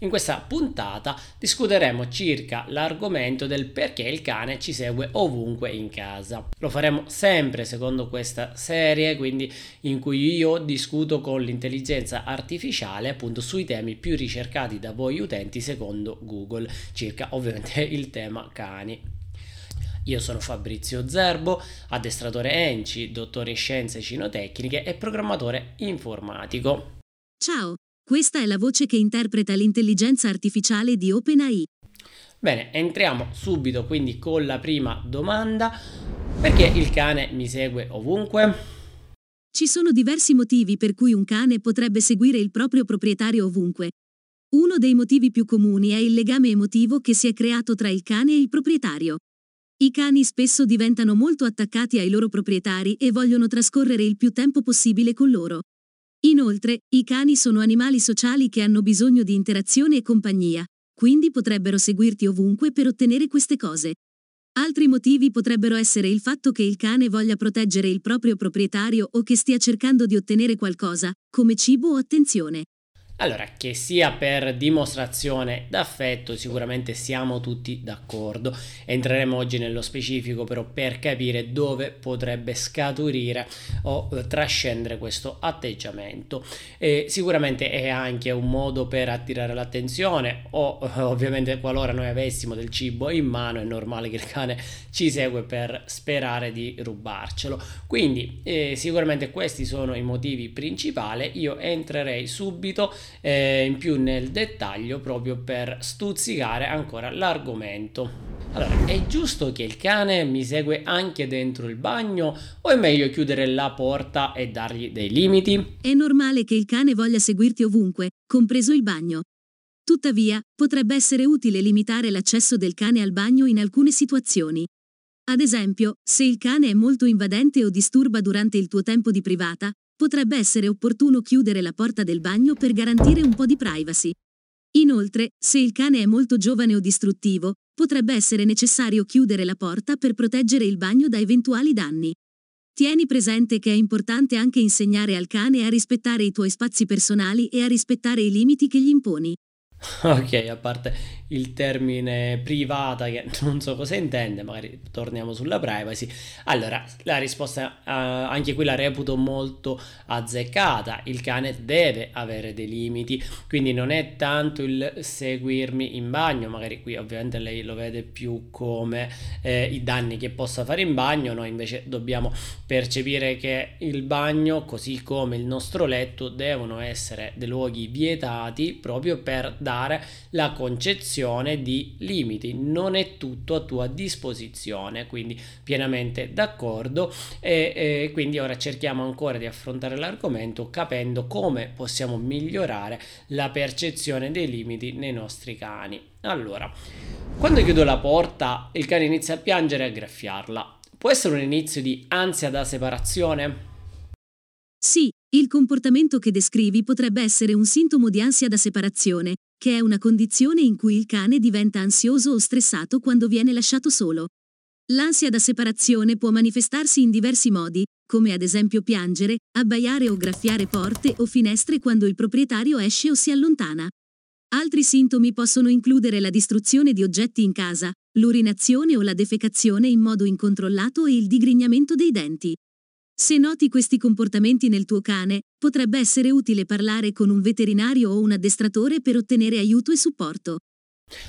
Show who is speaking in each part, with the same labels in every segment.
Speaker 1: In questa puntata discuteremo circa l'argomento del perché il cane ci segue ovunque in casa. Lo faremo sempre secondo questa serie, quindi in cui io discuto con l'intelligenza artificiale appunto sui temi più ricercati da voi utenti secondo Google, circa ovviamente il tema cani. Io sono Fabrizio Zerbo, addestratore ENCI, dottore in scienze cinotecniche e programmatore informatico.
Speaker 2: Ciao, questa è la voce che interpreta l'intelligenza artificiale di OpenAI.
Speaker 1: Bene, entriamo subito quindi con la prima domanda. Perché il cane mi segue ovunque?
Speaker 2: Ci sono diversi motivi per cui un cane potrebbe seguire il proprio proprietario ovunque. Uno dei motivi più comuni è il legame emotivo che si è creato tra il cane e il proprietario. I cani spesso diventano molto attaccati ai loro proprietari e vogliono trascorrere il più tempo possibile con loro. Inoltre, i cani sono animali sociali che hanno bisogno di interazione e compagnia, quindi potrebbero seguirti ovunque per ottenere queste cose. Altri motivi potrebbero essere il fatto che il cane voglia proteggere il proprio proprietario o che stia cercando di ottenere qualcosa, come cibo o attenzione.
Speaker 1: Allora, che sia per dimostrazione d'affetto, sicuramente siamo tutti d'accordo. Entreremo oggi nello specifico però per capire dove potrebbe scaturire o eh, trascendere questo atteggiamento. E sicuramente è anche un modo per attirare l'attenzione o eh, ovviamente qualora noi avessimo del cibo in mano è normale che il cane ci segue per sperare di rubarcelo. Quindi eh, sicuramente questi sono i motivi principali. Io entrerei subito eh, in più nel dettaglio proprio per stuzzicare ancora l'argomento. Allora, è giusto che il cane mi segue anche dentro il bagno o è meglio chiudere la porta e dargli dei limiti?
Speaker 2: È normale che il cane voglia seguirti ovunque, compreso il bagno. Tuttavia, potrebbe essere utile limitare l'accesso del cane al bagno in alcune situazioni. Ad esempio, se il cane è molto invadente o disturba durante il tuo tempo di privata, potrebbe essere opportuno chiudere la porta del bagno per garantire un po' di privacy. Inoltre, se il cane è molto giovane o distruttivo, potrebbe essere necessario chiudere la porta per proteggere il bagno da eventuali danni. Tieni presente che è importante anche insegnare al cane a rispettare i tuoi spazi personali e a rispettare i limiti che gli imponi.
Speaker 1: Ok, a parte il termine privata che non so cosa intende, magari torniamo sulla privacy. Allora, la risposta uh, anche qui la reputo molto azzeccata. Il cane deve avere dei limiti, quindi non è tanto il seguirmi in bagno, magari qui ovviamente lei lo vede più come eh, i danni che possa fare in bagno, noi invece dobbiamo percepire che il bagno, così come il nostro letto, devono essere dei luoghi vietati proprio per dare la concezione di limiti, non è tutto a tua disposizione, quindi pienamente d'accordo e, e quindi ora cerchiamo ancora di affrontare l'argomento capendo come possiamo migliorare la percezione dei limiti nei nostri cani. Allora, quando chiudo la porta, il cane inizia a piangere e a graffiarla. Può essere un inizio di ansia da separazione?
Speaker 2: Sì, il comportamento che descrivi potrebbe essere un sintomo di ansia da separazione, che è una condizione in cui il cane diventa ansioso o stressato quando viene lasciato solo. L'ansia da separazione può manifestarsi in diversi modi, come ad esempio piangere, abbaiare o graffiare porte o finestre quando il proprietario esce o si allontana. Altri sintomi possono includere la distruzione di oggetti in casa, l'urinazione o la defecazione in modo incontrollato e il digrignamento dei denti. Se noti questi comportamenti nel tuo cane, potrebbe essere utile parlare con un veterinario o un addestratore per ottenere aiuto e supporto.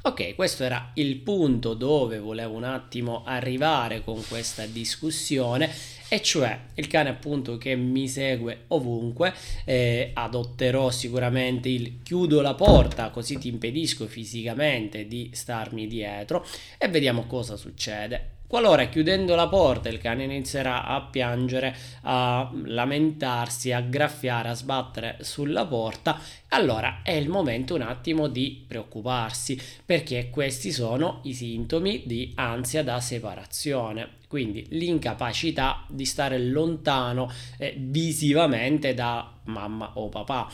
Speaker 1: Ok, questo era il punto dove volevo un attimo arrivare con questa discussione e cioè il cane appunto che mi segue ovunque eh, adotterò sicuramente il chiudo la porta così ti impedisco fisicamente di starmi dietro e vediamo cosa succede Qualora chiudendo la porta il cane inizierà a piangere, a lamentarsi, a graffiare, a sbattere sulla porta, allora è il momento un attimo di preoccuparsi perché questi sono i sintomi di ansia da separazione. Quindi l'incapacità di stare lontano eh, visivamente da mamma o papà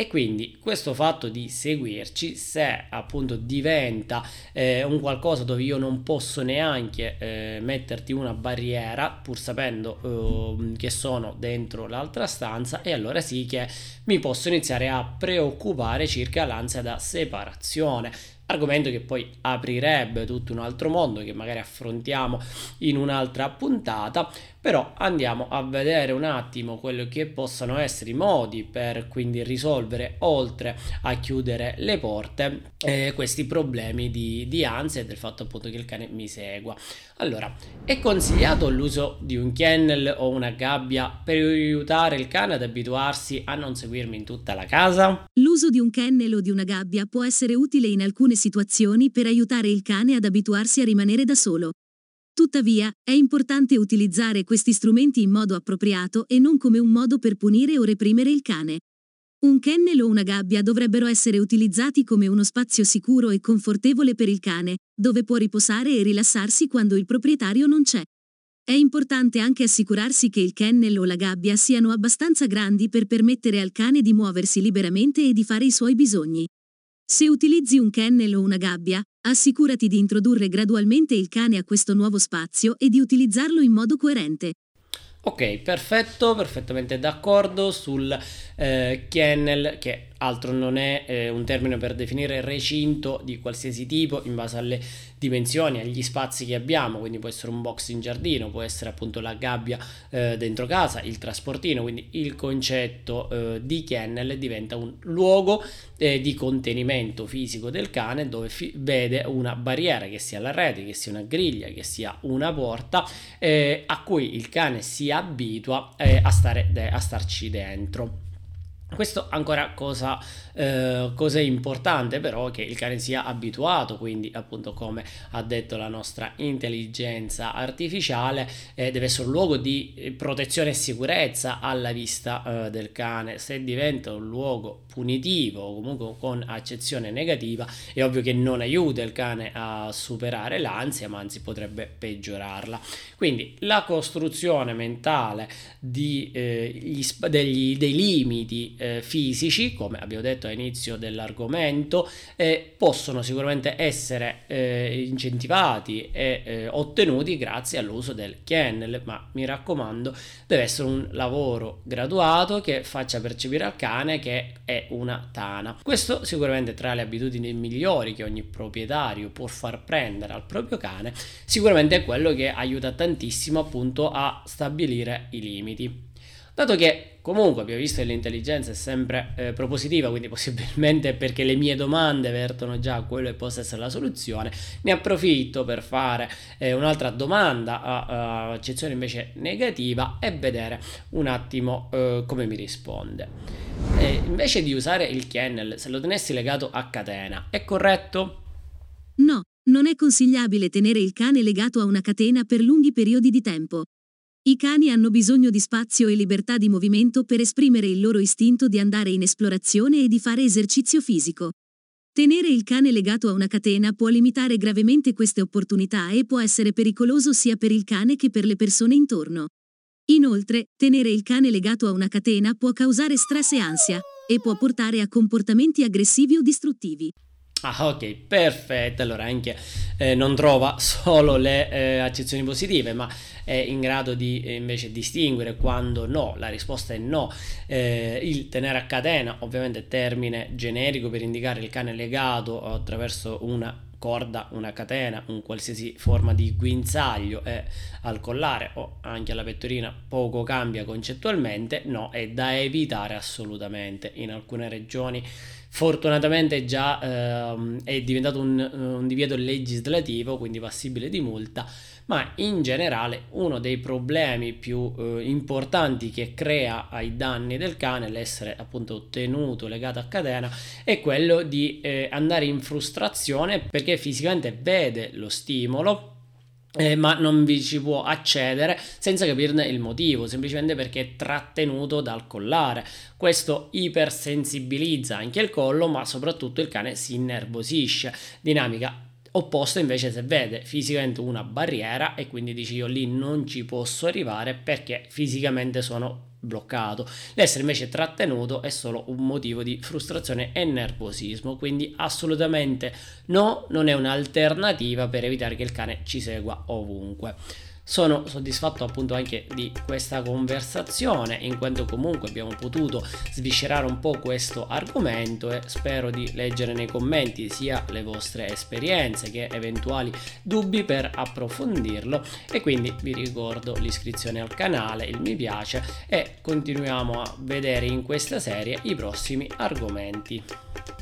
Speaker 1: E quindi questo fatto di seguirci, se appunto diventa eh, un qualcosa dove io non posso neanche eh, metterti una barriera, pur sapendo eh, che sono dentro l'altra stanza, e allora sì che mi posso iniziare a preoccupare circa l'ansia da separazione. Argomento che poi aprirebbe tutto un altro mondo che magari affrontiamo in un'altra puntata, però andiamo a vedere un attimo quello che possano essere i modi per quindi risolvere oltre a chiudere le porte eh, questi problemi di, di ansia e del fatto appunto che il cane mi segua. Allora, è consigliato l'uso di un kennel o una gabbia per aiutare il cane ad abituarsi a non seguirmi in tutta la casa?
Speaker 2: L'uso di un kennel o di una gabbia può essere utile in alcune situazioni per aiutare il cane ad abituarsi a rimanere da solo. Tuttavia, è importante utilizzare questi strumenti in modo appropriato e non come un modo per punire o reprimere il cane. Un kennel o una gabbia dovrebbero essere utilizzati come uno spazio sicuro e confortevole per il cane, dove può riposare e rilassarsi quando il proprietario non c'è. È importante anche assicurarsi che il kennel o la gabbia siano abbastanza grandi per permettere al cane di muoversi liberamente e di fare i suoi bisogni. Se utilizzi un kennel o una gabbia, assicurati di introdurre gradualmente il cane a questo nuovo spazio e di utilizzarlo in modo coerente.
Speaker 1: Ok, perfetto, perfettamente d'accordo sul eh, kennel che altro non è eh, un termine per definire recinto di qualsiasi tipo in base alle dimensioni, agli spazi che abbiamo, quindi può essere un box in giardino, può essere appunto la gabbia eh, dentro casa, il trasportino, quindi il concetto eh, di kennel diventa un luogo eh, di contenimento fisico del cane dove fi- vede una barriera che sia la rete, che sia una griglia, che sia una porta eh, a cui il cane si abitua eh, a, stare de- a starci dentro. Questo ancora cosa, eh, cosa, è importante però che il cane sia abituato, quindi appunto come ha detto la nostra intelligenza artificiale, eh, deve essere un luogo di protezione e sicurezza alla vista eh, del cane. Se diventa un luogo punitivo o comunque con accezione negativa, è ovvio che non aiuta il cane a superare l'ansia, ma anzi potrebbe peggiorarla. Quindi la costruzione mentale di, eh, sp- degli, dei limiti eh, fisici, come abbiamo detto all'inizio dell'argomento, eh, possono sicuramente essere eh, incentivati e eh, ottenuti grazie all'uso del kennel, ma mi raccomando, deve essere un lavoro graduato che faccia percepire al cane che è una tana. Questo sicuramente tra le abitudini migliori che ogni proprietario può far prendere al proprio cane, sicuramente è quello che aiuta tantissimo appunto a stabilire i limiti. Dato che comunque abbiamo visto che l'intelligenza è sempre eh, propositiva, quindi possibilmente perché le mie domande vertono già a quello che possa essere la soluzione, ne approfitto per fare eh, un'altra domanda a, a, accezione invece negativa e vedere un attimo eh, come mi risponde. invece di usare il kennel, se lo tenessi legato a catena, è corretto?
Speaker 2: No, non è consigliabile tenere il cane legato a una catena per lunghi periodi di tempo. I cani hanno bisogno di spazio e libertà di movimento per esprimere il loro istinto di andare in esplorazione e di fare esercizio fisico. Tenere il cane legato a una catena può limitare gravemente queste opportunità e può essere pericoloso sia per il cane che per le persone intorno. Inoltre, tenere il cane legato a una catena può causare stress e ansia, e può portare a comportamenti aggressivi o distruttivi.
Speaker 1: Ah, ok, perfetto. Allora anche eh, non trova solo le eh, accezioni positive, ma è in grado di eh, invece distinguere quando no, la risposta è no. Eh, il tenere a catena, ovviamente termine generico per indicare il cane legato attraverso una corda, una catena, un qualsiasi forma di guinzaglio e al collare o anche alla pettorina poco cambia concettualmente, no, è da evitare assolutamente. In alcune regioni Fortunatamente già ehm, è diventato un, un divieto legislativo, quindi passibile di multa, ma in generale uno dei problemi più eh, importanti che crea ai danni del cane, l'essere appunto tenuto legato a catena, è quello di eh, andare in frustrazione perché fisicamente vede lo stimolo eh, ma non vi ci può accedere senza capirne il motivo, semplicemente perché è trattenuto dal collare. Questo ipersensibilizza anche il collo, ma soprattutto il cane si innervosisce. Dinamica opposta invece se vede fisicamente una barriera e quindi dici io lì non ci posso arrivare perché fisicamente sono bloccato. L'essere invece trattenuto è solo un motivo di frustrazione e nervosismo, quindi assolutamente no, non è un'alternativa per evitare che il cane ci segua ovunque. Sono soddisfatto appunto anche di questa conversazione in quanto comunque abbiamo potuto sviscerare un po' questo argomento e spero di leggere nei commenti sia le vostre esperienze che eventuali dubbi per approfondirlo e quindi vi ricordo l'iscrizione al canale, il mi piace e continuiamo a vedere in questa serie i prossimi argomenti.